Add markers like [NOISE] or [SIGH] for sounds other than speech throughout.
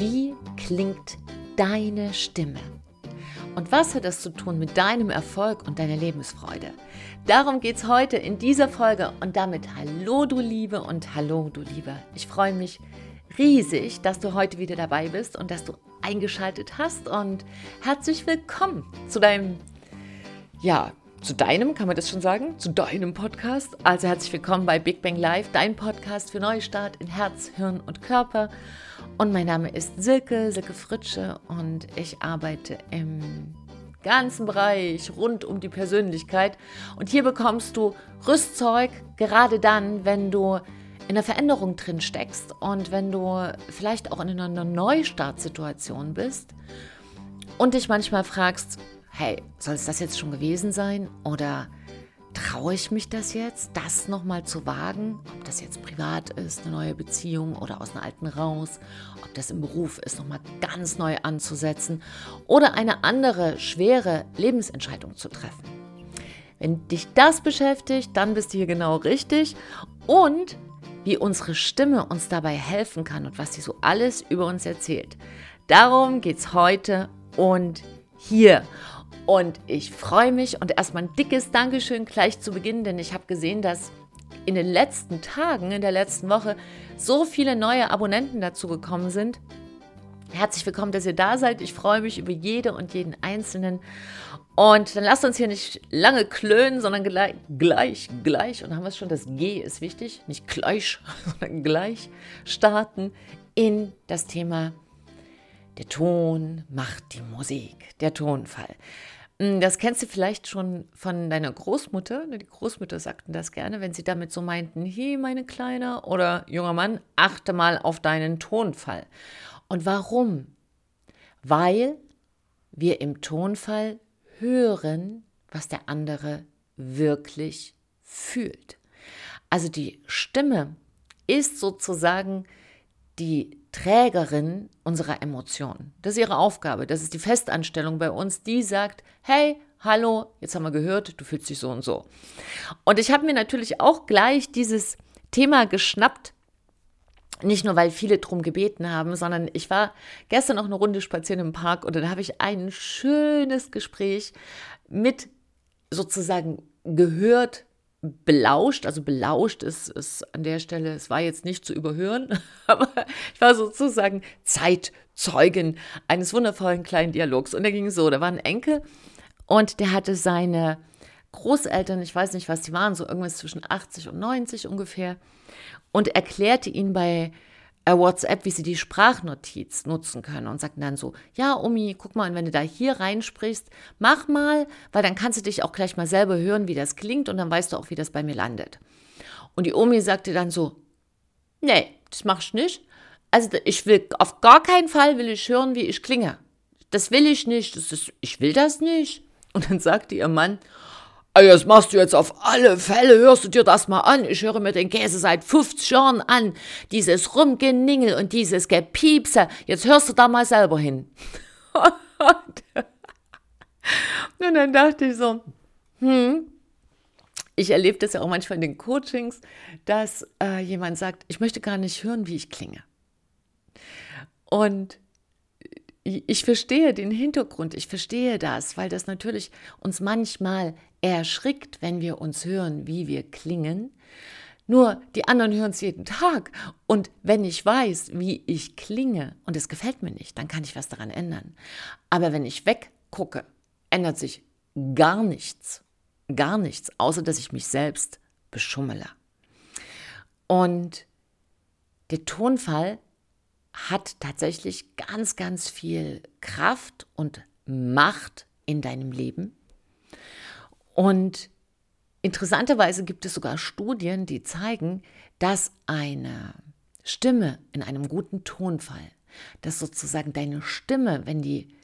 Wie klingt deine Stimme? Und was hat das zu tun mit deinem Erfolg und deiner Lebensfreude? Darum geht es heute in dieser Folge und damit hallo du Liebe und hallo du Lieber. Ich freue mich riesig, dass du heute wieder dabei bist und dass du eingeschaltet hast und herzlich willkommen zu deinem, ja, zu deinem, kann man das schon sagen, zu deinem Podcast. Also herzlich willkommen bei Big Bang Live, dein Podcast für Neustart in Herz, Hirn und Körper. Und mein Name ist Silke, Silke Fritsche und ich arbeite im ganzen Bereich rund um die Persönlichkeit. Und hier bekommst du Rüstzeug, gerade dann, wenn du in der Veränderung drin steckst und wenn du vielleicht auch in einer Neustartsituation bist und dich manchmal fragst, hey, soll es das jetzt schon gewesen sein? Oder traue ich mich das jetzt, das nochmal zu wagen? Ob das jetzt privat ist, eine neue Beziehung oder aus einer alten raus, ob das im Beruf ist, nochmal ganz neu anzusetzen oder eine andere schwere Lebensentscheidung zu treffen. Wenn dich das beschäftigt, dann bist du hier genau richtig. Und wie unsere Stimme uns dabei helfen kann und was sie so alles über uns erzählt. Darum geht es heute und hier. Und ich freue mich und erstmal ein dickes Dankeschön gleich zu Beginn, denn ich habe gesehen, dass in den letzten Tagen, in der letzten Woche, so viele neue Abonnenten dazu gekommen sind. Herzlich willkommen, dass ihr da seid. Ich freue mich über jede und jeden Einzelnen. Und dann lasst uns hier nicht lange klönen, sondern gleich, gleich, gleich, und haben wir es schon, das G ist wichtig, nicht gleich, [LAUGHS] sondern gleich starten in das Thema der Ton macht die Musik, der Tonfall. Hm, das kennst du vielleicht schon von deiner Großmutter. Ne, die Großmütter sagten das gerne, wenn sie damit so meinten, hey, meine Kleine oder junger Mann, achte mal auf deinen Tonfall. Und warum? Weil wir im Tonfall hören, was der andere wirklich fühlt. Also die Stimme ist sozusagen die Trägerin unserer Emotionen. Das ist ihre Aufgabe. Das ist die Festanstellung bei uns, die sagt, hey, hallo, jetzt haben wir gehört, du fühlst dich so und so. Und ich habe mir natürlich auch gleich dieses Thema geschnappt, nicht nur, weil viele drum gebeten haben, sondern ich war gestern noch eine Runde spazieren im Park und dann habe ich ein schönes Gespräch mit sozusagen gehört belauscht, also belauscht ist, ist an der Stelle, es war jetzt nicht zu überhören, [LAUGHS] aber ich war sozusagen Zeitzeugin eines wundervollen kleinen Dialogs. Und der ging so, da war ein Enkel und der hatte seine Großeltern, ich weiß nicht, was die waren, so irgendwas zwischen 80 und 90 ungefähr, und erklärte ihnen bei äh, WhatsApp, wie sie die Sprachnotiz nutzen können und sagten dann so, ja, Omi, guck mal, und wenn du da hier reinsprichst, mach mal, weil dann kannst du dich auch gleich mal selber hören, wie das klingt und dann weißt du auch, wie das bei mir landet. Und die Omi sagte dann so, nee, das machst du nicht. Also ich will, auf gar keinen Fall will ich hören, wie ich klinge. Das will ich nicht, das ist, ich will das nicht. Und dann sagte ihr Mann, das machst du jetzt auf alle Fälle, hörst du dir das mal an. Ich höre mir den Käse seit 50 Jahren an. Dieses Rumgeningel und dieses Gepiepse. Jetzt hörst du da mal selber hin. [LAUGHS] und dann dachte ich so, hm, ich erlebe das ja auch manchmal in den Coachings, dass äh, jemand sagt, ich möchte gar nicht hören, wie ich klinge. Und ich verstehe den Hintergrund, ich verstehe das, weil das natürlich uns manchmal erschrickt, wenn wir uns hören, wie wir klingen. Nur die anderen hören es jeden Tag. Und wenn ich weiß, wie ich klinge und es gefällt mir nicht, dann kann ich was daran ändern. Aber wenn ich weggucke, ändert sich gar nichts. Gar nichts, außer dass ich mich selbst beschummele. Und der Tonfall hat tatsächlich ganz, ganz viel Kraft und Macht in deinem Leben. Und interessanterweise gibt es sogar Studien, die zeigen, dass eine Stimme in einem guten Tonfall, dass sozusagen deine Stimme, wenn die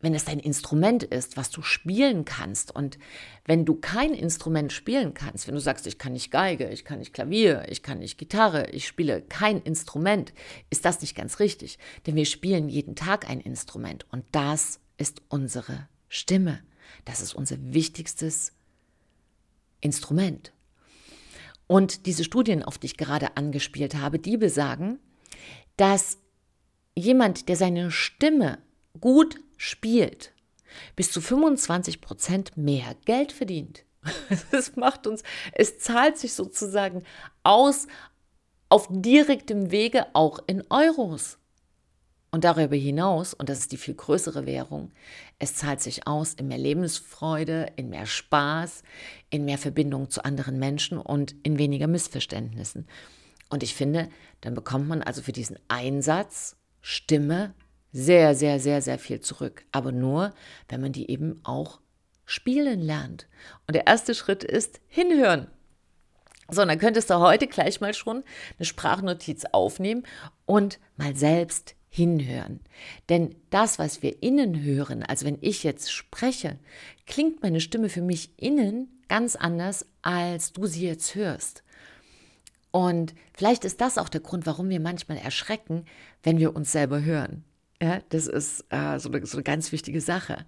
wenn es dein Instrument ist, was du spielen kannst und wenn du kein Instrument spielen kannst, wenn du sagst, ich kann nicht Geige, ich kann nicht Klavier, ich kann nicht Gitarre, ich spiele kein Instrument, ist das nicht ganz richtig, denn wir spielen jeden Tag ein Instrument und das ist unsere Stimme. Das ist unser wichtigstes Instrument. Und diese Studien, auf die ich gerade angespielt habe, die besagen, dass jemand, der seine Stimme gut spielt, bis zu 25 Prozent mehr Geld verdient. [LAUGHS] Es macht uns, es zahlt sich sozusagen aus auf direktem Wege auch in Euros. Und darüber hinaus, und das ist die viel größere Währung, es zahlt sich aus in mehr Lebensfreude, in mehr Spaß, in mehr Verbindung zu anderen Menschen und in weniger Missverständnissen. Und ich finde, dann bekommt man also für diesen Einsatz Stimme sehr, sehr, sehr, sehr viel zurück. Aber nur, wenn man die eben auch spielen lernt. Und der erste Schritt ist hinhören. So, dann könntest du heute gleich mal schon eine Sprachnotiz aufnehmen und mal selbst hinhören. Denn das, was wir innen hören, also wenn ich jetzt spreche, klingt meine Stimme für mich innen ganz anders, als du sie jetzt hörst. Und vielleicht ist das auch der Grund, warum wir manchmal erschrecken, wenn wir uns selber hören. Ja, das ist äh, so, eine, so, eine, ganz wichtige Sache.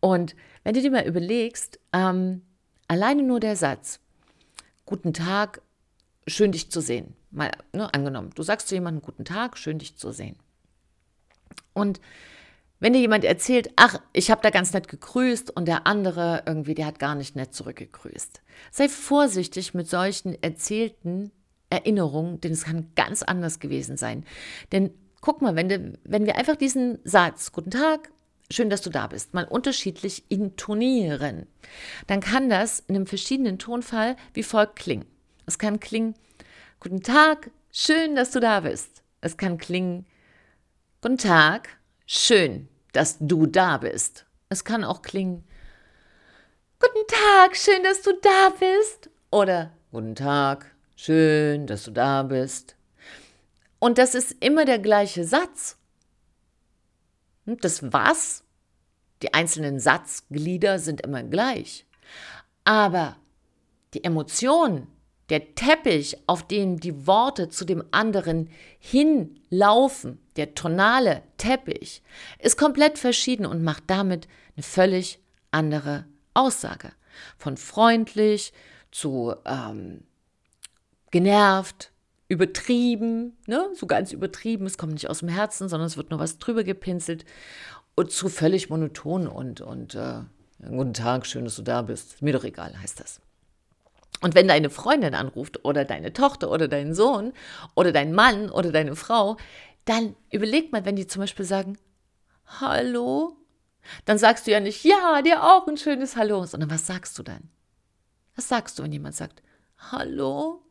Und wenn du dir mal überlegst, ähm, alleine nur der Satz, guten Tag, schön dich zu sehen. Mal ne, angenommen, du sagst zu jemandem guten Tag, schön dich zu sehen. Und wenn dir jemand erzählt, ach, ich habe da ganz nett gegrüßt und der andere irgendwie, der hat gar nicht nett zurückgegrüßt. Sei vorsichtig mit solchen erzählten Erinnerungen, denn es kann ganz anders gewesen sein. Denn guck mal, wenn, de, wenn wir einfach diesen Satz, guten Tag, schön, dass du da bist, mal unterschiedlich intonieren, dann kann das in einem verschiedenen Tonfall wie folgt klingen. Es kann klingen, guten Tag, schön, dass du da bist. Es kann klingen, guten Tag, schön, dass du da bist. Es kann auch klingen, guten Tag, schön, dass du da bist. Oder guten Tag, schön, dass du da bist. Und das ist immer der gleiche Satz. Das Was, die einzelnen Satzglieder sind immer gleich. Aber die Emotion, der Teppich, auf den die Worte zu dem anderen hinlaufen, der tonale Teppich, ist komplett verschieden und macht damit eine völlig andere Aussage. Von freundlich zu ähm, genervt, übertrieben, ne? so ganz übertrieben, es kommt nicht aus dem Herzen, sondern es wird nur was drüber gepinselt und zu völlig monoton und, und äh, guten Tag, schön, dass du da bist. Mir doch egal, heißt das. Und wenn deine Freundin anruft oder deine Tochter oder dein Sohn oder dein Mann oder deine Frau, dann überleg mal, wenn die zum Beispiel sagen, Hallo, dann sagst du ja nicht, ja, dir auch ein schönes Hallo, sondern was sagst du dann? Was sagst du, wenn jemand sagt, Hallo?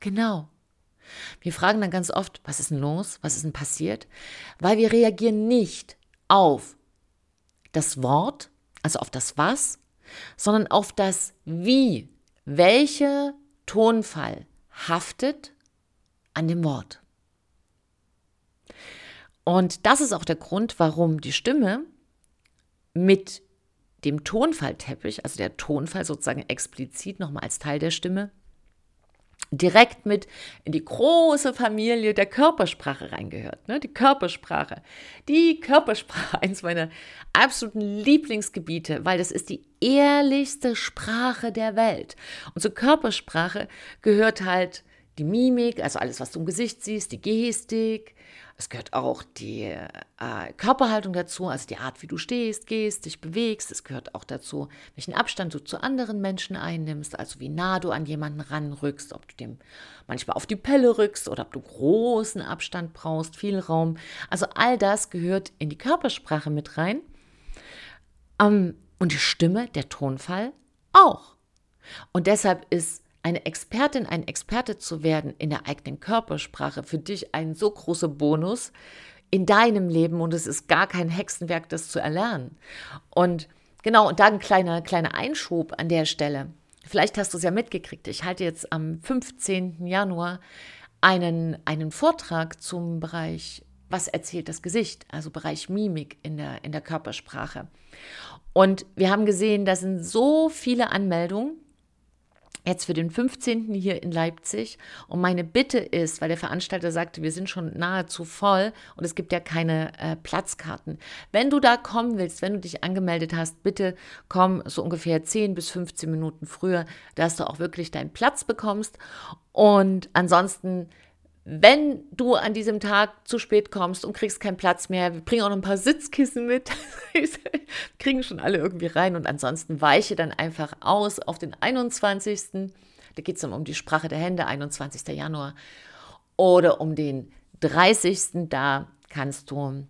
Genau. Wir fragen dann ganz oft, was ist denn los? Was ist denn passiert? Weil wir reagieren nicht auf das Wort, also auf das Was, sondern auf das Wie. Welcher Tonfall haftet an dem Wort? Und das ist auch der Grund, warum die Stimme mit dem Tonfallteppich, also der Tonfall sozusagen explizit nochmal als Teil der Stimme, direkt mit in die große Familie der Körpersprache reingehört. Ne? Die Körpersprache. Die Körpersprache, [LAUGHS] eins meiner absoluten Lieblingsgebiete, weil das ist die ehrlichste Sprache der Welt. Und zur Körpersprache gehört halt die Mimik, also alles, was du im Gesicht siehst, die Gestik, es gehört auch die äh, Körperhaltung dazu, also die Art, wie du stehst, gehst, dich bewegst. Es gehört auch dazu, welchen Abstand du zu anderen Menschen einnimmst, also wie nah du an jemanden ranrückst, ob du dem manchmal auf die Pelle rückst oder ob du großen Abstand brauchst, viel Raum. Also all das gehört in die Körpersprache mit rein. Um, und die Stimme, der Tonfall auch. Und deshalb ist eine Expertin, ein Experte zu werden in der eigenen Körpersprache für dich ein so großer Bonus in deinem Leben und es ist gar kein Hexenwerk, das zu erlernen. Und genau, und da ein kleiner, kleiner Einschub an der Stelle. Vielleicht hast du es ja mitgekriegt. Ich halte jetzt am 15. Januar einen, einen Vortrag zum Bereich, was erzählt das Gesicht, also Bereich Mimik in der, in der Körpersprache. Und wir haben gesehen, da sind so viele Anmeldungen jetzt für den 15. hier in Leipzig. Und meine Bitte ist, weil der Veranstalter sagte, wir sind schon nahezu voll und es gibt ja keine äh, Platzkarten. Wenn du da kommen willst, wenn du dich angemeldet hast, bitte komm so ungefähr 10 bis 15 Minuten früher, dass du auch wirklich deinen Platz bekommst. Und ansonsten wenn du an diesem Tag zu spät kommst und kriegst keinen Platz mehr, wir bringen auch noch ein paar Sitzkissen mit, [LAUGHS] kriegen schon alle irgendwie rein und ansonsten weiche dann einfach aus auf den 21. Da geht es dann um die Sprache der Hände, 21. Januar. Oder um den 30. Da kannst du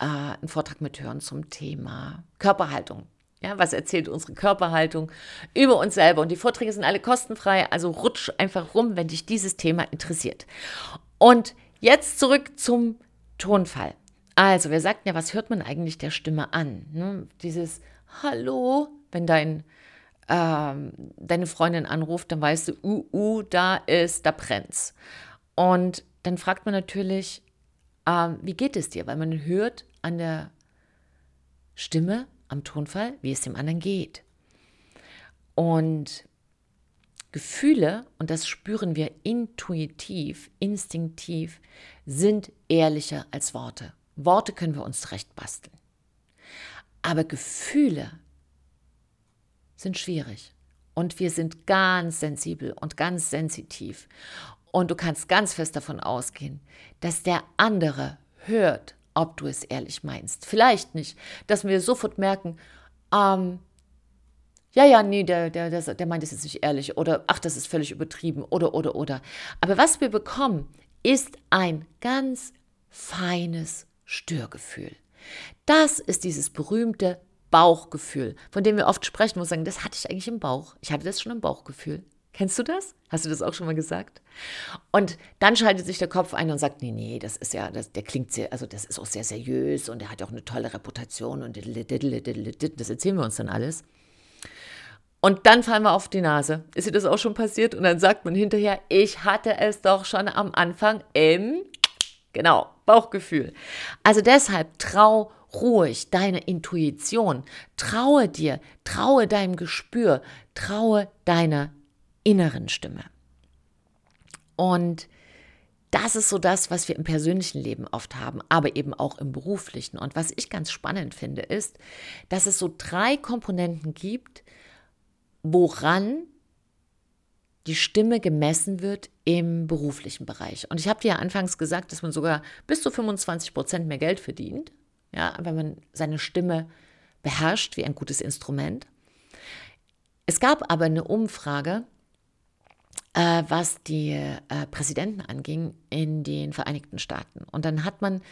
äh, einen Vortrag mithören zum Thema Körperhaltung. Ja, was erzählt unsere Körperhaltung über uns selber? Und die Vorträge sind alle kostenfrei, also rutsch einfach rum, wenn dich dieses Thema interessiert. Und jetzt zurück zum Tonfall. Also, wir sagten ja, was hört man eigentlich der Stimme an? Ne? Dieses Hallo, wenn dein, ähm, deine Freundin anruft, dann weißt du, uh, uh, da ist, da brennt's. Und dann fragt man natürlich, ähm, wie geht es dir? Weil man hört an der Stimme, am Tonfall, wie es dem anderen geht. Und Gefühle, und das spüren wir intuitiv, instinktiv, sind ehrlicher als Worte. Worte können wir uns zurecht basteln. Aber Gefühle sind schwierig. Und wir sind ganz sensibel und ganz sensitiv. Und du kannst ganz fest davon ausgehen, dass der andere hört, ob du es ehrlich meinst. Vielleicht nicht, dass wir sofort merken, ähm, ja, ja, nee, der, der, der, der meint es jetzt nicht ehrlich oder ach, das ist völlig übertrieben oder, oder, oder. Aber was wir bekommen, ist ein ganz feines Störgefühl. Das ist dieses berühmte Bauchgefühl, von dem wir oft sprechen, wir sagen, das hatte ich eigentlich im Bauch. Ich hatte das schon im Bauchgefühl. Kennst du das? Hast du das auch schon mal gesagt? Und dann schaltet sich der Kopf ein und sagt, nee, nee, das ist ja, das, der klingt sehr, also das ist auch sehr seriös und der hat auch eine tolle Reputation und das erzählen wir uns dann alles. Und dann fallen wir auf die Nase. Ist dir das auch schon passiert? Und dann sagt man hinterher, ich hatte es doch schon am Anfang im, genau, Bauchgefühl. Also deshalb trau ruhig deiner Intuition, traue dir, traue deinem Gespür, traue deiner inneren Stimme. Und das ist so das, was wir im persönlichen Leben oft haben, aber eben auch im beruflichen. Und was ich ganz spannend finde, ist, dass es so drei Komponenten gibt, woran die Stimme gemessen wird im beruflichen Bereich. Und ich habe dir ja anfangs gesagt, dass man sogar bis zu 25 Prozent mehr Geld verdient, ja, wenn man seine Stimme beherrscht wie ein gutes Instrument. Es gab aber eine Umfrage, äh, was die äh, Präsidenten anging in den Vereinigten Staaten. Und dann hat man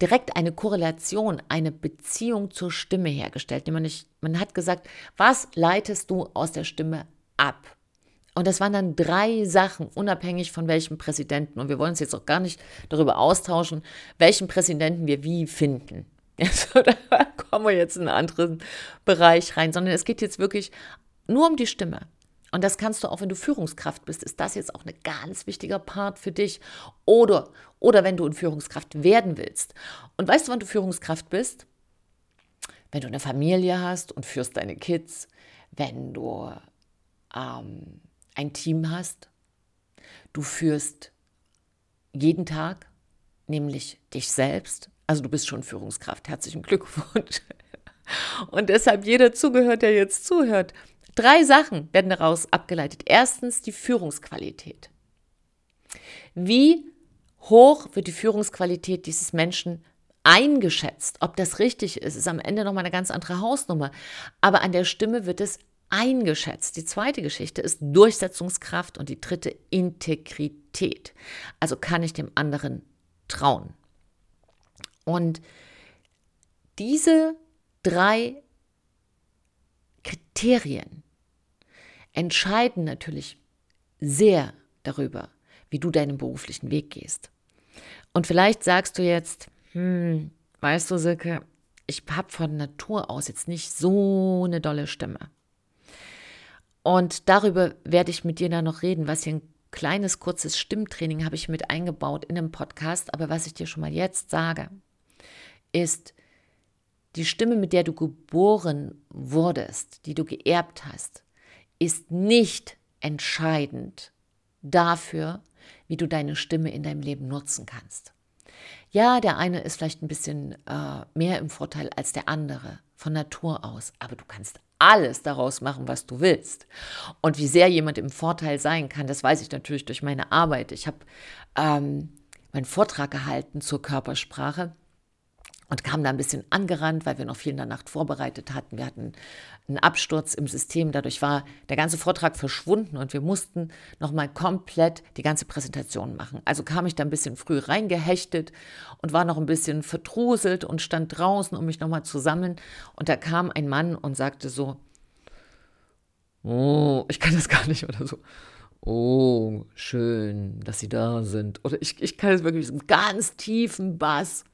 direkt eine Korrelation, eine Beziehung zur Stimme hergestellt. Man, nicht, man hat gesagt, was leitest du aus der Stimme ab? Und das waren dann drei Sachen, unabhängig von welchem Präsidenten. Und wir wollen uns jetzt auch gar nicht darüber austauschen, welchen Präsidenten wir wie finden. [LAUGHS] Also, da kommen wir jetzt in einen anderen Bereich rein, sondern es geht jetzt wirklich nur um die Stimme. Und das kannst du auch, wenn du Führungskraft bist, ist das jetzt auch ein ganz wichtiger Part für dich. Oder, oder wenn du in Führungskraft werden willst. Und weißt du, wann du Führungskraft bist? Wenn du eine Familie hast und führst deine Kids, wenn du ähm, ein Team hast, du führst jeden Tag, nämlich dich selbst. Also du bist schon Führungskraft. Herzlichen Glückwunsch. [LAUGHS] Und deshalb jeder zugehört, der jetzt zuhört, Drei Sachen werden daraus abgeleitet. Erstens die Führungsqualität. Wie hoch wird die Führungsqualität dieses Menschen eingeschätzt? Ob das richtig ist, ist am Ende nochmal eine ganz andere Hausnummer. Aber an der Stimme wird es eingeschätzt. Die zweite Geschichte ist Durchsetzungskraft und die dritte Integrität. Also kann ich dem anderen trauen. Und diese drei Kriterien entscheiden natürlich sehr darüber, wie du deinen beruflichen Weg gehst. Und vielleicht sagst du jetzt, hm, weißt du, Silke, ich habe von Natur aus jetzt nicht so eine dolle Stimme. Und darüber werde ich mit dir dann noch reden, was hier ein kleines, kurzes Stimmtraining habe ich mit eingebaut in einem Podcast. Aber was ich dir schon mal jetzt sage, ist, die Stimme, mit der du geboren wurdest, die du geerbt hast, ist nicht entscheidend dafür, wie du deine Stimme in deinem Leben nutzen kannst. Ja, der eine ist vielleicht ein bisschen äh, mehr im Vorteil als der andere von Natur aus, aber du kannst alles daraus machen, was du willst. Und wie sehr jemand im Vorteil sein kann, das weiß ich natürlich durch meine Arbeit. Ich habe ähm, meinen Vortrag gehalten zur Körpersprache und kam da ein bisschen angerannt, weil wir noch viel in der Nacht vorbereitet hatten. Wir hatten einen Absturz im System, dadurch war der ganze Vortrag verschwunden und wir mussten nochmal komplett die ganze Präsentation machen. Also kam ich da ein bisschen früh reingehechtet und war noch ein bisschen vertruselt und stand draußen, um mich nochmal zu sammeln. Und da kam ein Mann und sagte so, oh, ich kann das gar nicht oder so. Oh, schön, dass Sie da sind. Oder ich, ich kann es wirklich mit einem ganz tiefen Bass.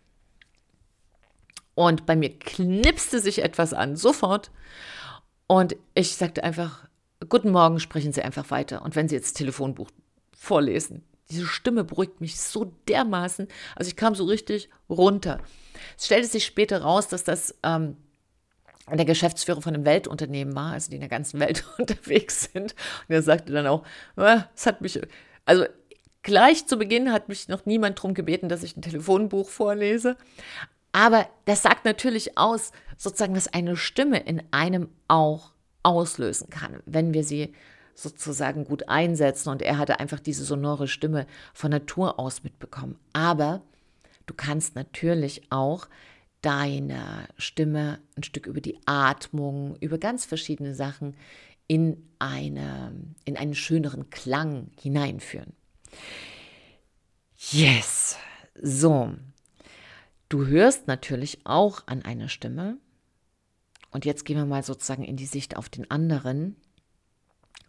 Und bei mir knipste sich etwas an, sofort. Und ich sagte einfach, guten Morgen, sprechen Sie einfach weiter. Und wenn Sie jetzt Telefonbuch vorlesen, diese Stimme beruhigt mich so dermaßen. Also ich kam so richtig runter. Es stellte sich später raus, dass das ähm, der Geschäftsführer von einem Weltunternehmen war, also die in der ganzen Welt [LAUGHS] unterwegs sind. Und er sagte dann auch, ah, es hat mich, also gleich zu Beginn hat mich noch niemand darum gebeten, dass ich ein Telefonbuch vorlese. Aber das sagt natürlich aus, sozusagen, dass eine Stimme in einem auch auslösen kann, wenn wir sie sozusagen gut einsetzen. Und er hatte einfach diese sonore Stimme von Natur aus mitbekommen. Aber du kannst natürlich auch deine Stimme ein Stück über die Atmung, über ganz verschiedene Sachen in, eine, in einen schöneren Klang hineinführen. Yes. So, Du hörst natürlich auch an einer Stimme. Und jetzt gehen wir mal sozusagen in die Sicht auf den anderen,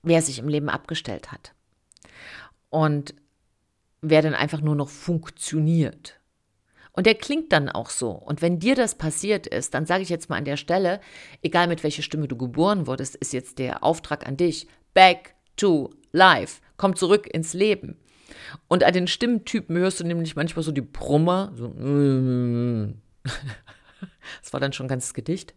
wer sich im Leben abgestellt hat. Und wer dann einfach nur noch funktioniert. Und der klingt dann auch so. Und wenn dir das passiert ist, dann sage ich jetzt mal an der Stelle, egal mit welcher Stimme du geboren wurdest, ist jetzt der Auftrag an dich, back to life, komm zurück ins Leben. Und an den Stimmtypen hörst du nämlich manchmal so die Brummer. So [LAUGHS] das war dann schon ganz Gedicht.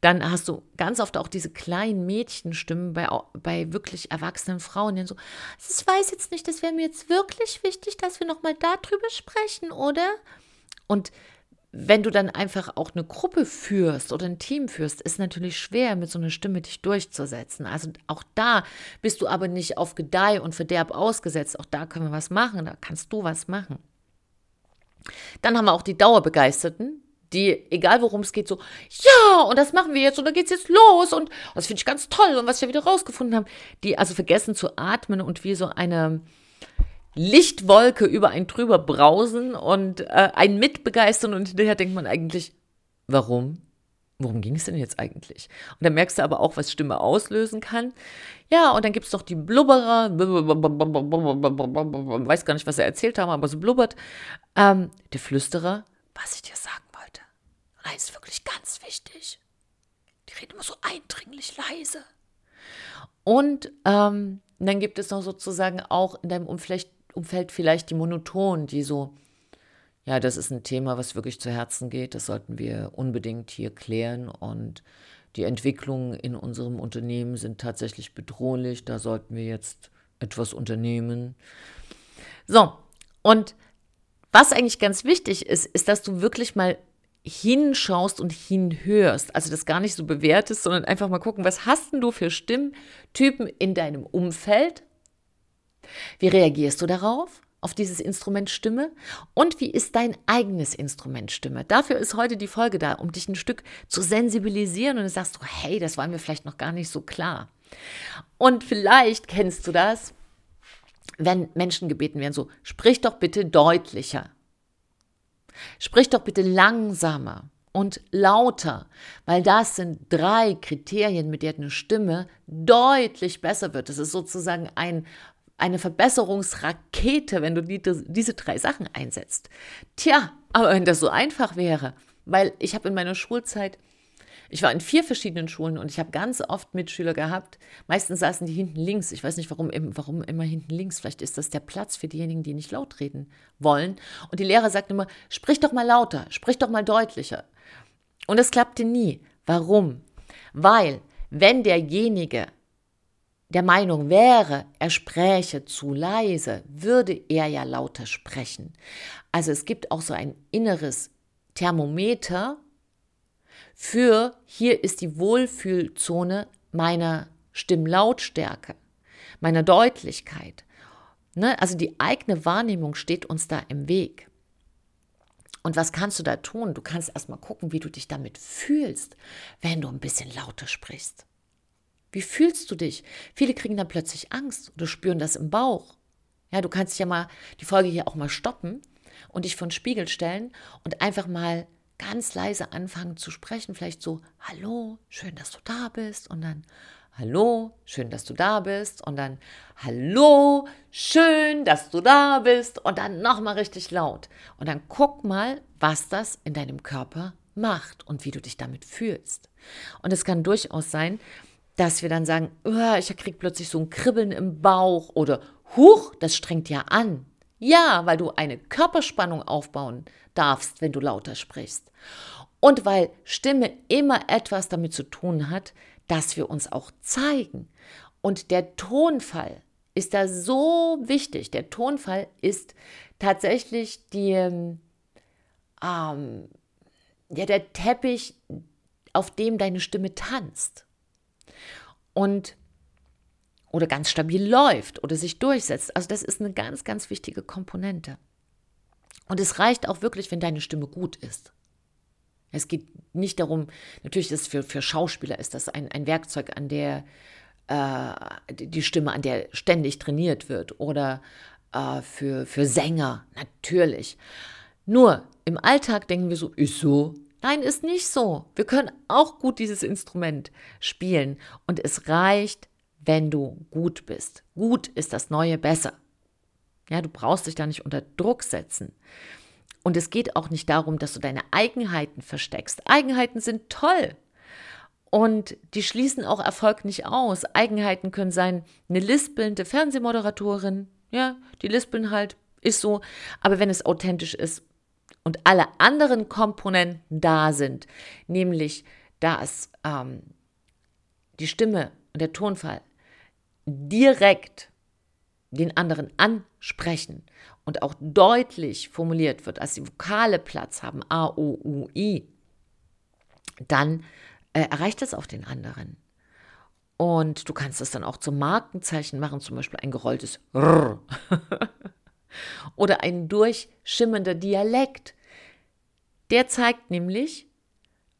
Dann hast du ganz oft auch diese kleinen Mädchenstimmen bei, bei wirklich erwachsenen Frauen, die so, ich weiß jetzt nicht, das wäre mir jetzt wirklich wichtig, dass wir nochmal darüber sprechen, oder? Und wenn du dann einfach auch eine Gruppe führst oder ein Team führst, ist natürlich schwer, mit so einer Stimme dich durchzusetzen. Also auch da bist du aber nicht auf Gedeih und Verderb ausgesetzt. Auch da können wir was machen, da kannst du was machen. Dann haben wir auch die Dauerbegeisterten, die, egal worum es geht, so, ja, und das machen wir jetzt und da geht es jetzt los und das finde ich ganz toll und was wir wieder rausgefunden haben, die also vergessen zu atmen und wie so eine, Lichtwolke über einen drüber brausen und äh, einen mitbegeistern und hinterher denkt man eigentlich, warum? Worum ging es denn jetzt eigentlich? Und dann merkst du aber auch, was Stimme auslösen kann. Ja, und dann gibt es noch die Blubberer, weiß gar nicht, was er erzählt haben, aber so blubbert. Ähm, der Flüsterer, was ich dir sagen wollte. Und ist wirklich ganz wichtig. Die reden immer so eindringlich leise. Und ähm, dann gibt es noch sozusagen auch in deinem Umfeld Umfeld vielleicht die Monotonen, die so, ja, das ist ein Thema, was wirklich zu Herzen geht, das sollten wir unbedingt hier klären und die Entwicklungen in unserem Unternehmen sind tatsächlich bedrohlich, da sollten wir jetzt etwas unternehmen. So, und was eigentlich ganz wichtig ist, ist, dass du wirklich mal hinschaust und hinhörst. Also das gar nicht so bewertest, sondern einfach mal gucken, was hast denn du für Stimmtypen in deinem Umfeld? Wie reagierst du darauf? auf dieses Instrument Stimme und wie ist dein eigenes Instrument Stimme. Dafür ist heute die Folge da, um dich ein Stück zu sensibilisieren und du sagst, oh, hey, das war mir vielleicht noch gar nicht so klar. Und vielleicht kennst du das, wenn Menschen gebeten werden, so, sprich doch bitte deutlicher. Sprich doch bitte langsamer und lauter, weil das sind drei Kriterien, mit denen eine Stimme deutlich besser wird. Das ist sozusagen ein eine Verbesserungsrakete, wenn du die, diese drei Sachen einsetzt. Tja, aber wenn das so einfach wäre, weil ich habe in meiner Schulzeit, ich war in vier verschiedenen Schulen und ich habe ganz oft Mitschüler gehabt. Meistens saßen die hinten links. Ich weiß nicht, warum, warum immer hinten links. Vielleicht ist das der Platz für diejenigen, die nicht laut reden wollen. Und die Lehrer sagten immer, sprich doch mal lauter, sprich doch mal deutlicher. Und es klappte nie. Warum? Weil, wenn derjenige der Meinung wäre, er spräche zu leise, würde er ja lauter sprechen. Also es gibt auch so ein inneres Thermometer, für hier ist die Wohlfühlzone meiner Stimmlautstärke, meiner Deutlichkeit. Ne? Also die eigene Wahrnehmung steht uns da im Weg. Und was kannst du da tun? Du kannst erstmal gucken, wie du dich damit fühlst, wenn du ein bisschen lauter sprichst. Wie fühlst du dich? Viele kriegen dann plötzlich Angst oder spüren das im Bauch. Ja, du kannst ja mal die Folge hier auch mal stoppen und dich vor den Spiegel stellen und einfach mal ganz leise anfangen zu sprechen. Vielleicht so, hallo, schön, dass du da bist. Und dann, hallo, schön, dass du da bist. Und dann, hallo, schön, dass du da bist. Und dann nochmal richtig laut. Und dann guck mal, was das in deinem Körper macht und wie du dich damit fühlst. Und es kann durchaus sein, dass wir dann sagen, oh, ich kriege plötzlich so ein Kribbeln im Bauch oder Huch, das strengt ja an. Ja, weil du eine Körperspannung aufbauen darfst, wenn du lauter sprichst. Und weil Stimme immer etwas damit zu tun hat, dass wir uns auch zeigen. Und der Tonfall ist da so wichtig. Der Tonfall ist tatsächlich die, ähm, ja, der Teppich, auf dem deine Stimme tanzt. Und oder ganz stabil läuft oder sich durchsetzt. Also das ist eine ganz, ganz wichtige Komponente. Und es reicht auch wirklich, wenn deine Stimme gut ist. Es geht nicht darum, natürlich ist für, für Schauspieler ist das ein, ein Werkzeug, an der äh, die Stimme, an der ständig trainiert wird oder äh, für, für Sänger, natürlich. Nur im Alltag denken wir so, ist so. Nein, ist nicht so. Wir können auch gut dieses Instrument spielen und es reicht, wenn du gut bist. Gut ist das Neue besser. Ja, du brauchst dich da nicht unter Druck setzen. Und es geht auch nicht darum, dass du deine Eigenheiten versteckst. Eigenheiten sind toll. Und die schließen auch Erfolg nicht aus. Eigenheiten können sein, eine lispelnde Fernsehmoderatorin, ja, die lispeln halt, ist so. Aber wenn es authentisch ist und alle anderen Komponenten da sind, nämlich dass ähm, die Stimme und der Tonfall direkt den anderen ansprechen und auch deutlich formuliert wird, als die Vokale Platz haben, A, O, U, I, dann äh, erreicht es auch den anderen. Und du kannst es dann auch zum Markenzeichen machen, zum Beispiel ein gerolltes R [LAUGHS] oder ein durchschimmernder Dialekt. Der zeigt nämlich,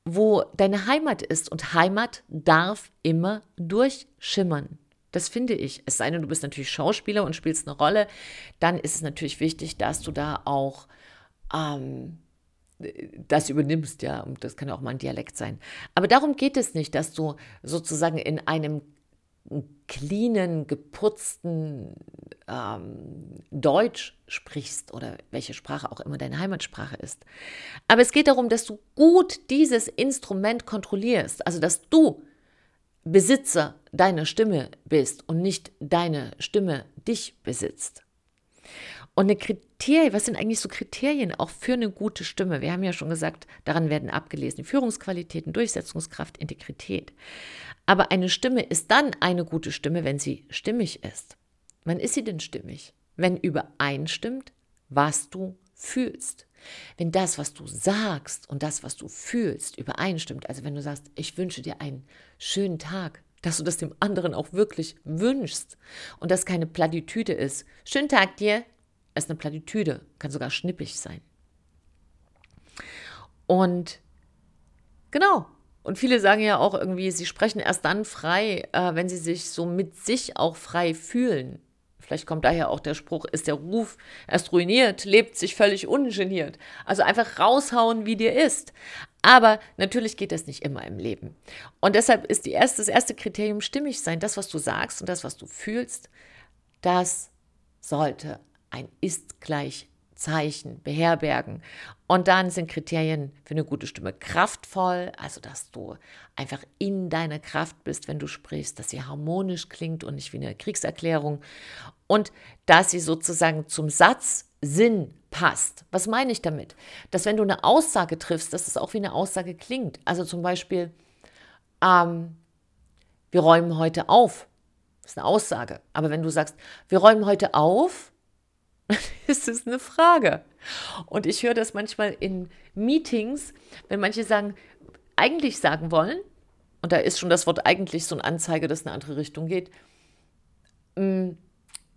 wo deine Heimat ist. Und Heimat darf immer durchschimmern. Das finde ich. Es sei denn, du bist natürlich Schauspieler und spielst eine Rolle, dann ist es natürlich wichtig, dass du da auch ähm, das übernimmst, ja. Und das kann auch mal ein Dialekt sein. Aber darum geht es nicht, dass du sozusagen in einem cleanen, geputzten ähm, Deutsch sprichst oder welche Sprache auch immer deine Heimatsprache ist. Aber es geht darum, dass du gut dieses Instrument kontrollierst, also dass du Besitzer deiner Stimme bist und nicht deine Stimme dich besitzt. Und eine Kriterien, was sind eigentlich so Kriterien auch für eine gute Stimme? Wir haben ja schon gesagt, daran werden abgelesen Führungsqualitäten, Durchsetzungskraft, Integrität. Aber eine Stimme ist dann eine gute Stimme, wenn sie stimmig ist. Wann ist sie denn stimmig? Wenn übereinstimmt, was du fühlst. Wenn das, was du sagst und das, was du fühlst, übereinstimmt, also wenn du sagst, ich wünsche dir einen schönen Tag, dass du das dem anderen auch wirklich wünschst und das keine Plattitüde ist. Schönen Tag dir, ist eine Plattitüde, kann sogar schnippig sein. Und genau, und viele sagen ja auch irgendwie, sie sprechen erst dann frei, äh, wenn sie sich so mit sich auch frei fühlen. Vielleicht kommt daher auch der Spruch, ist der Ruf erst ruiniert, lebt sich völlig ungeniert. Also einfach raushauen, wie dir ist. Aber natürlich geht das nicht immer im Leben. Und deshalb ist erste, das erste Kriterium stimmig sein. Das, was du sagst und das, was du fühlst, das sollte ein Ist gleich Zeichen beherbergen. Und dann sind Kriterien für eine gute Stimme kraftvoll, also dass du einfach in deiner Kraft bist, wenn du sprichst, dass sie harmonisch klingt und nicht wie eine Kriegserklärung und dass sie sozusagen zum Satzsinn passt. Was meine ich damit? Dass wenn du eine Aussage triffst, dass es auch wie eine Aussage klingt. Also zum Beispiel, ähm, wir räumen heute auf. Das ist eine Aussage. Aber wenn du sagst, wir räumen heute auf, [LAUGHS] ist es eine Frage. Und ich höre das manchmal in Meetings, wenn manche sagen, eigentlich sagen wollen, und da ist schon das Wort eigentlich so eine Anzeige, dass eine andere Richtung geht, mm,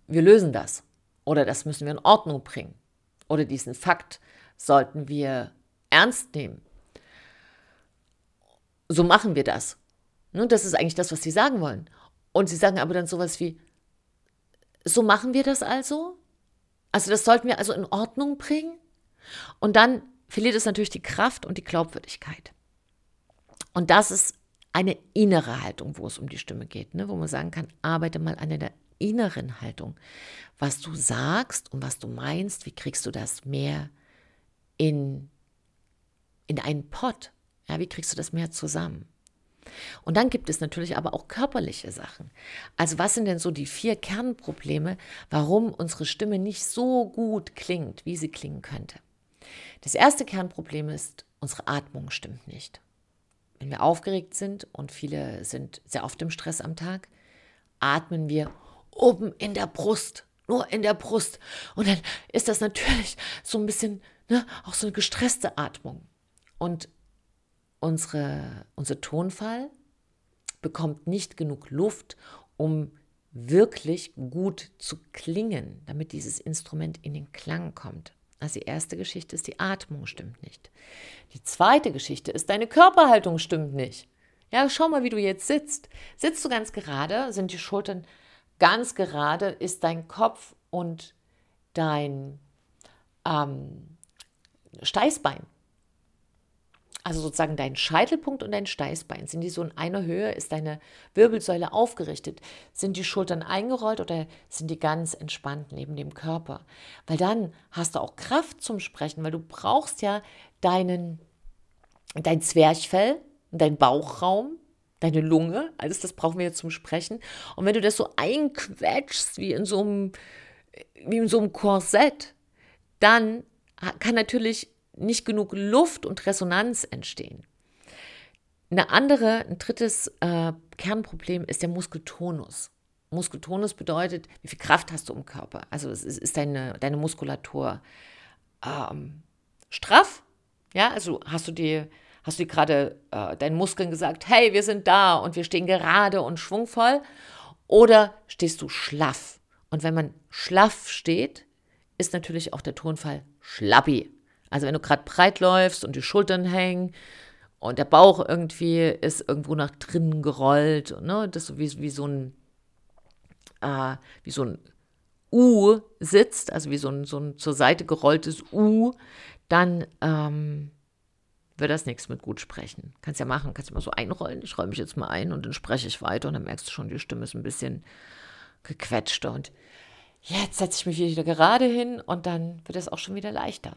wir lösen das oder das müssen wir in Ordnung bringen oder diesen Fakt sollten wir ernst nehmen. So machen wir das. Ne, das ist eigentlich das, was sie sagen wollen. Und sie sagen aber dann sowas wie, so machen wir das also? Also das sollten wir also in Ordnung bringen? Und dann verliert es natürlich die Kraft und die Glaubwürdigkeit. Und das ist eine innere Haltung, wo es um die Stimme geht, ne? wo man sagen kann, arbeite mal an der inneren Haltung. Was du sagst und was du meinst, wie kriegst du das mehr in, in einen Pott? Ja, wie kriegst du das mehr zusammen? Und dann gibt es natürlich aber auch körperliche Sachen. Also was sind denn so die vier Kernprobleme, warum unsere Stimme nicht so gut klingt, wie sie klingen könnte? Das erste Kernproblem ist, unsere Atmung stimmt nicht. Wenn wir aufgeregt sind und viele sind sehr oft im Stress am Tag, atmen wir oben in der Brust, nur in der Brust. Und dann ist das natürlich so ein bisschen ne, auch so eine gestresste Atmung. Und unsere, unser Tonfall bekommt nicht genug Luft, um wirklich gut zu klingen, damit dieses Instrument in den Klang kommt. Also die erste Geschichte ist, die Atmung stimmt nicht. Die zweite Geschichte ist, deine Körperhaltung stimmt nicht. Ja, schau mal, wie du jetzt sitzt. Sitzt du ganz gerade? Sind die Schultern ganz gerade? Ist dein Kopf und dein ähm, Steißbein also sozusagen dein Scheitelpunkt und dein Steißbein, sind die so in einer Höhe? Ist deine Wirbelsäule aufgerichtet? Sind die Schultern eingerollt oder sind die ganz entspannt neben dem Körper? Weil dann hast du auch Kraft zum Sprechen, weil du brauchst ja deinen, dein Zwerchfell, dein Bauchraum, deine Lunge, alles das brauchen wir jetzt zum Sprechen. Und wenn du das so einquetschst wie in so einem, wie in so einem Korsett, dann kann natürlich nicht genug Luft und Resonanz entstehen. Eine andere, ein drittes äh, Kernproblem ist der Muskeltonus. Muskeltonus bedeutet, wie viel Kraft hast du im Körper? Also es ist, ist deine, deine Muskulatur ähm, straff? Ja, also hast du dir, hast du dir gerade äh, deinen Muskeln gesagt, hey, wir sind da und wir stehen gerade und schwungvoll? Oder stehst du schlaff? Und wenn man schlaff steht, ist natürlich auch der Tonfall schlappi. Also wenn du gerade breit läufst und die Schultern hängen und der Bauch irgendwie ist irgendwo nach drinnen gerollt, ne? das so wie, wie so ein äh, wie so ein U sitzt, also wie so ein, so ein zur Seite gerolltes U, dann ähm, wird das nichts mit gut sprechen. Kannst ja machen, kannst ja mal so einrollen. Ich roll mich jetzt mal ein und dann spreche ich weiter und dann merkst du schon, die Stimme ist ein bisschen gequetschter und jetzt setze ich mich wieder gerade hin und dann wird es auch schon wieder leichter.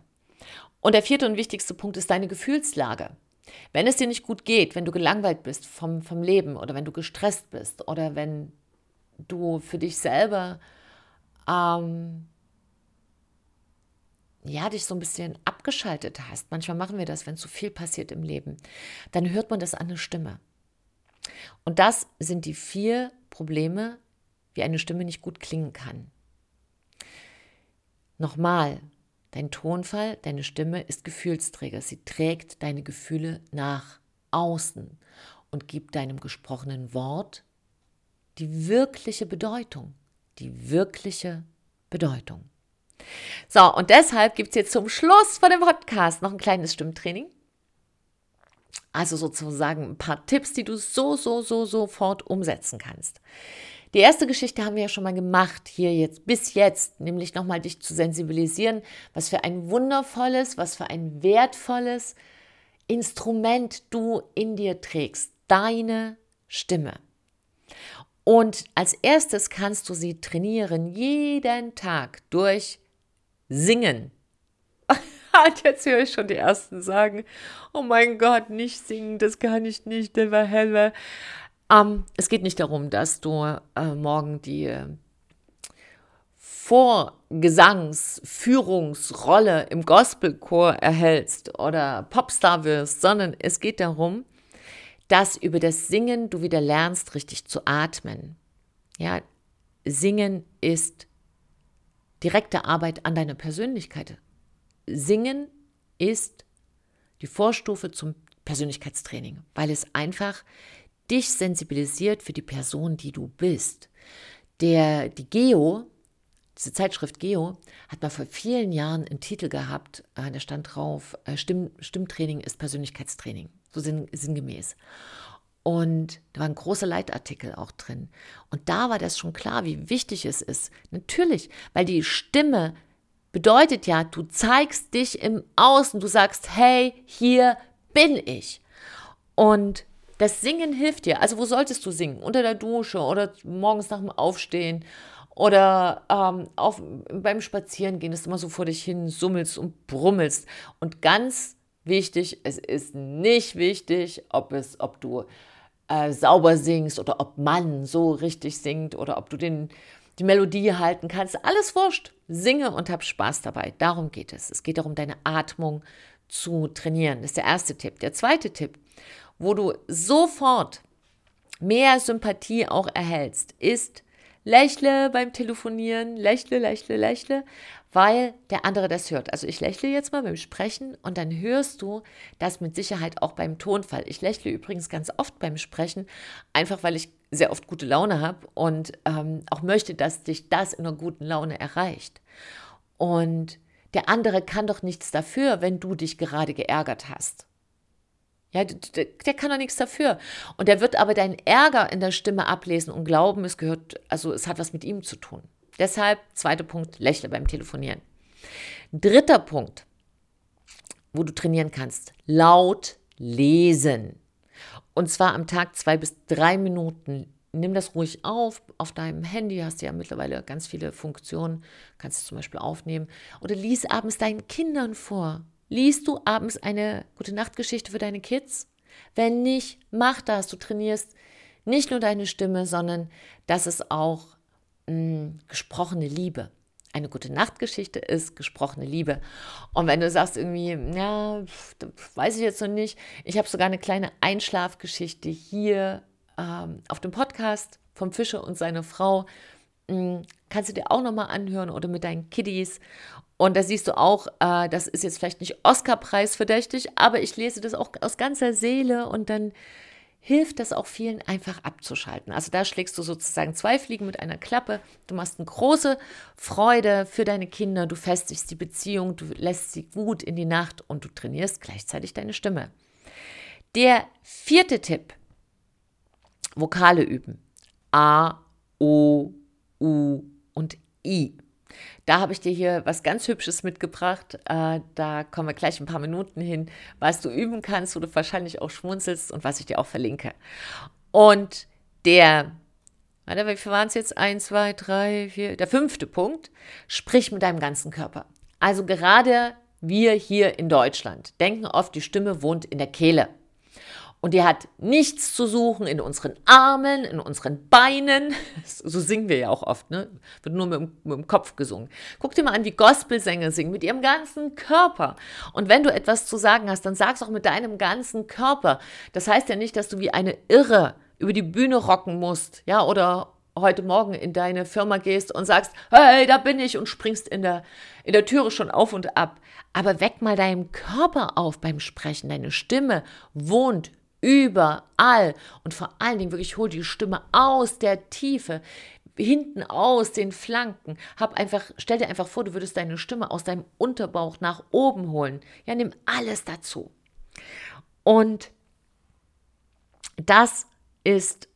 Und der vierte und wichtigste Punkt ist deine Gefühlslage. Wenn es dir nicht gut geht, wenn du gelangweilt bist vom, vom Leben oder wenn du gestresst bist oder wenn du für dich selber ähm, ja, dich so ein bisschen abgeschaltet hast, manchmal machen wir das, wenn zu viel passiert im Leben, dann hört man das an der Stimme. Und das sind die vier Probleme, wie eine Stimme nicht gut klingen kann. Nochmal, Dein Tonfall, deine Stimme ist Gefühlsträger. Sie trägt deine Gefühle nach außen und gibt deinem gesprochenen Wort die wirkliche Bedeutung. Die wirkliche Bedeutung. So, und deshalb gibt es jetzt zum Schluss von dem Podcast noch ein kleines Stimmtraining. Also sozusagen ein paar Tipps, die du so, so, so sofort umsetzen kannst. Die erste Geschichte haben wir ja schon mal gemacht, hier jetzt, bis jetzt, nämlich nochmal dich zu sensibilisieren, was für ein wundervolles, was für ein wertvolles Instrument du in dir trägst, deine Stimme. Und als erstes kannst du sie trainieren, jeden Tag durch Singen. [LAUGHS] Und jetzt höre ich schon die ersten sagen, oh mein Gott, nicht singen, das kann ich nicht, der war heller. Ähm, es geht nicht darum, dass du äh, morgen die Vorgesangsführungsrolle im Gospelchor erhältst oder Popstar wirst, sondern es geht darum, dass über das Singen du wieder lernst, richtig zu atmen. Ja, Singen ist direkte Arbeit an deiner Persönlichkeit. Singen ist die Vorstufe zum Persönlichkeitstraining, weil es einfach dich sensibilisiert für die Person, die du bist. Der, die Geo, diese Zeitschrift Geo, hat mal vor vielen Jahren einen Titel gehabt, äh, da stand drauf, äh, Stimm, Stimmtraining ist Persönlichkeitstraining, so sinn, sinngemäß. Und da war ein großer Leitartikel auch drin. Und da war das schon klar, wie wichtig es ist. Natürlich, weil die Stimme bedeutet ja, du zeigst dich im Außen, du sagst, hey, hier bin ich. Und das Singen hilft dir. Also wo solltest du singen? Unter der Dusche oder morgens nach dem Aufstehen oder ähm, auf, beim Spazierengehen, dass du immer so vor dich hin summelst und brummelst. Und ganz wichtig, es ist nicht wichtig, ob, es, ob du äh, sauber singst oder ob man so richtig singt oder ob du den, die Melodie halten kannst. Alles wurscht. Singe und hab Spaß dabei. Darum geht es. Es geht darum, deine Atmung zu trainieren. Das ist der erste Tipp. Der zweite Tipp, wo du sofort mehr Sympathie auch erhältst, ist lächle beim Telefonieren, lächle, lächle, lächle, weil der andere das hört. Also ich lächle jetzt mal beim Sprechen und dann hörst du das mit Sicherheit auch beim Tonfall. Ich lächle übrigens ganz oft beim Sprechen, einfach weil ich sehr oft gute Laune habe und ähm, auch möchte, dass dich das in einer guten Laune erreicht. Und der andere kann doch nichts dafür, wenn du dich gerade geärgert hast. Ja, der, der kann doch nichts dafür. Und der wird aber deinen Ärger in der Stimme ablesen und glauben, es gehört, also es hat was mit ihm zu tun. Deshalb, zweiter Punkt, lächle beim Telefonieren. Dritter Punkt, wo du trainieren kannst, laut lesen. Und zwar am Tag zwei bis drei Minuten. Nimm das ruhig auf. Auf deinem Handy hast du ja mittlerweile ganz viele Funktionen. Kannst du zum Beispiel aufnehmen. Oder lies abends deinen Kindern vor. Liest du abends eine gute Nachtgeschichte für deine Kids? Wenn nicht, mach das. Du trainierst nicht nur deine Stimme, sondern das ist auch mh, hm, gesprochene Liebe. Eine gute Nachtgeschichte ist gesprochene Liebe. Und wenn du sagst irgendwie, ja, weiß ich jetzt noch nicht, ich habe sogar eine kleine Einschlafgeschichte hier ähm, auf dem Podcast vom Fischer und seiner Frau. Mh, hm, kannst du dir auch nochmal anhören oder mit deinen Kiddies. Und da siehst du auch, äh, das ist jetzt vielleicht nicht Oscar-Preis verdächtig, aber ich lese das auch aus ganzer Seele und dann hilft das auch vielen einfach abzuschalten. Also da schlägst du sozusagen zwei Fliegen mit einer Klappe. Du machst eine große Freude für deine Kinder, du festigst die Beziehung, du lässt sie gut in die Nacht und du trainierst gleichzeitig deine Stimme. Der vierte Tipp, Vokale üben. A, O, U und I. Da habe ich dir hier was ganz Hübsches mitgebracht. Äh, da kommen wir gleich ein paar Minuten hin, was du üben kannst, wo du wahrscheinlich auch schmunzelst und was ich dir auch verlinke. Und der, warte, wie viel waren es jetzt? Eins, zwei, drei, vier. Der fünfte Punkt, sprich mit deinem ganzen Körper. Also gerade wir hier in Deutschland denken oft, die Stimme wohnt in der Kehle. Und die hat nichts zu suchen in unseren Armen, in unseren Beinen. [LAUGHS] So singen wir ja auch oft, ne? Wird nur mit dem, mit dem Kopf gesungen. Guck dir mal an, wie Gospelsänger singen, mit ihrem ganzen Körper. Und wenn du etwas zu sagen hast, dann sag's auch mit deinem ganzen Körper. Das heißt ja nicht, dass du wie eine Irre über die Bühne rocken musst, ja, oder heute Morgen in deine Firma gehst und sagst, hey, da bin ich und springst in der, in der Türe schon auf und ab. Aber weck mal deinen Körper auf beim Sprechen. Deine Stimme wohnt überall. Und vor allen Dingen wirklich hol die Stimme aus der Tiefe, hinten aus den Flanken. Hab einfach, stell dir einfach vor, du würdest deine Stimme aus deinem Unterbauch nach oben holen. Ja, nimm alles dazu. Und das ist,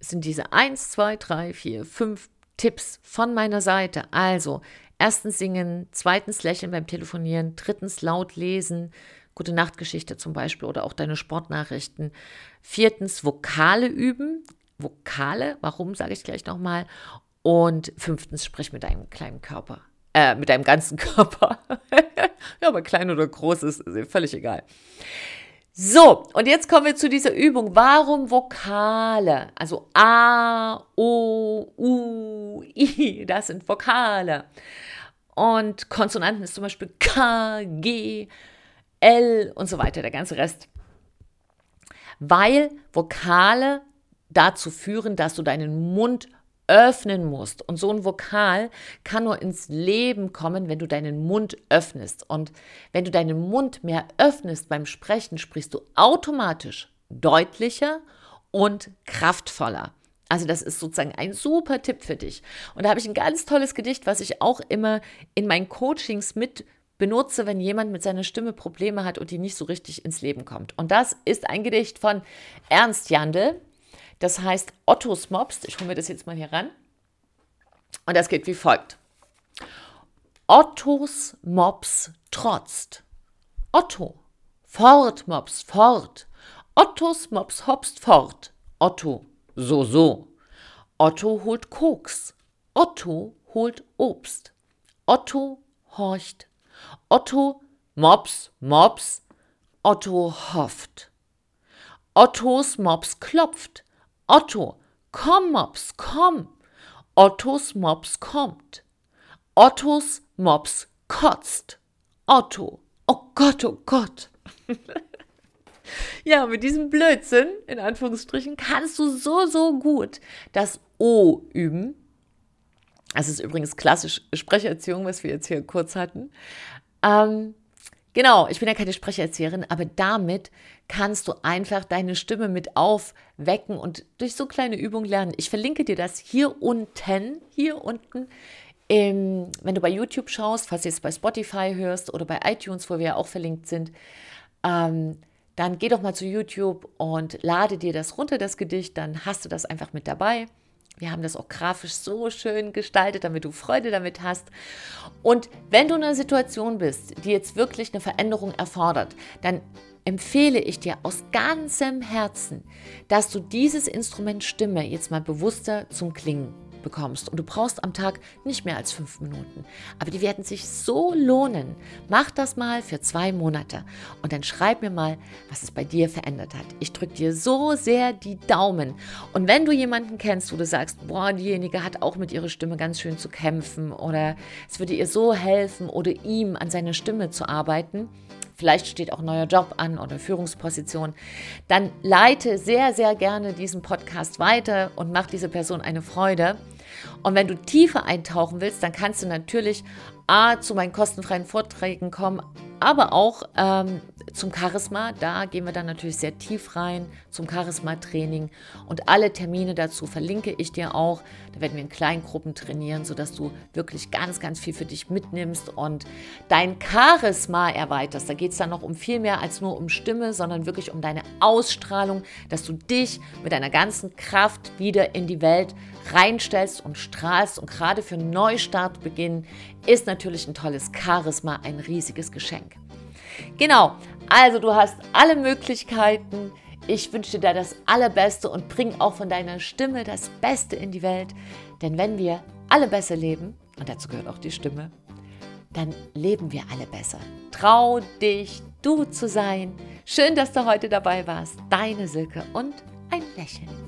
sind diese 1, 2, 3, 4, 5 Tipps von meiner Seite. Also, erstens singen, zweitens lächeln beim Telefonieren, drittens laut lesen, gute Nachtgeschichte zum Beispiel oder auch deine Sportnachrichten. Viertens, Vokale üben. Vokale, warum sage ich gleich nochmal. Und fünftens, sprich mit deinem kleinen Körper. Äh, mit deinem ganzen [LAUGHS] Körper. ja, aber klein oder groß ist, ist völlig egal. So, und jetzt kommen wir zu dieser Übung. Warum Vokale? Also A, O, U, I, [LAUGHS] das sind Vokale. Und Konsonanten ist zum Beispiel K, G, L und so weiter, der ganze Rest. Weil Vokale dazu führen, dass du deinen Mund öffnen musst. Und so ein Vokal kann nur ins Leben kommen, wenn du deinen Mund öffnest. Und wenn du deinen Mund mehr öffnest beim Sprechen, sprichst du automatisch deutlicher und kraftvoller. Also das ist sozusagen ein super Tipp für dich. Und da habe ich ein ganz tolles Gedicht, was ich auch immer in meinen Coachings mit benutze, wenn jemand mit seiner Stimme Probleme hat und die nicht so richtig ins Leben kommt. Und das ist ein Gedicht von Ernst Jandl. Das heißt Ottos Mops. Ich hole mir das jetzt mal hier ran. Und das geht wie folgt. Ottos Mops trotzt. Otto, fort, Mops, fort. Ottos Mops hopst fort. Otto, so, so. Otto holt Koks. Otto holt Obst. Otto horcht. Otto, Mops, Mops. Otto hofft. Ottos Mops klopft. Otto, komm, Mops, komm. Ottos Mops kommt. Ottos Mops kotzt. Otto, oh Gott, oh Gott. [LAUGHS] Ja, mit diesem Blödsinn, in Anführungsstrichen, kannst du so, so gut das O üben. Das ist übrigens klassisch Sprecherziehung, was wir jetzt hier kurz hatten. Ähm, genau, ich bin ja keine Sprecherzieherin, aber damit kannst du einfach deine Stimme mit aufwecken und durch so kleine Übungen lernen. Ich verlinke dir das hier unten, hier unten im, wenn du bei YouTube schaust, falls du es bei Spotify hörst oder bei iTunes, wo wir ja auch verlinkt sind, ähm, dann geh doch mal zu YouTube und lade dir das runter, das Gedicht, dann hast du das einfach mit dabei. Wir haben das auch grafisch so schön gestaltet, damit du Freude damit hast. Und wenn du in einer Situation bist, die jetzt wirklich eine Veränderung erfordert, dann empfehle ich dir aus ganzem Herzen, dass du dieses Instrument Stimme jetzt mal bewusster zum Klingen bekommst. Und du brauchst am Tag nicht mehr als fünf Minuten. Aber die werden sich so lohnen. Mach das mal für zwei Monate und dann schreib mir mal, was es bei dir verändert hat. Ich drücke dir so sehr die Daumen. Und wenn du jemanden kennst, wo du sagst, boah, diejenige hat auch mit ihrer Stimme ganz schön zu kämpfen oder es würde ihr so helfen oder ihm an seiner Stimme zu arbeiten, vielleicht steht auch ein neuer Job an oder Führungsposition, dann leite sehr, sehr gerne diesen Podcast weiter und mach diese Person eine Freude. Und wenn du tiefer eintauchen willst, dann kannst du natürlich A, zu meinen kostenfreien Vorträgen kommen, aber auch ähm, zum Charisma. Da gehen wir dann natürlich sehr tief rein zum Charisma-Training. Und alle Termine dazu verlinke ich dir auch. Da werden wir in kleinen Gruppen trainieren, sodass du wirklich ganz, ganz viel für dich mitnimmst und dein Charisma erweiterst. Da geht es dann noch um viel mehr als nur um Stimme, sondern wirklich um deine Ausstrahlung, dass du dich mit deiner ganzen Kraft wieder in die Welt reinstellst und strahlst. Und gerade für Neustartbeginn ist natürlich ein tolles Charisma ein riesiges Geschenk. Genau, also du hast alle Möglichkeiten. Ich wünsche dir das Allerbeste und bring auch von deiner Stimme das Beste in die Welt. Denn wenn wir alle besser leben, und dazu gehört auch die Stimme, dann leben wir alle besser. Trau dich, du zu sein. Schön, dass du heute dabei warst. Deine Silke und ein Lächeln.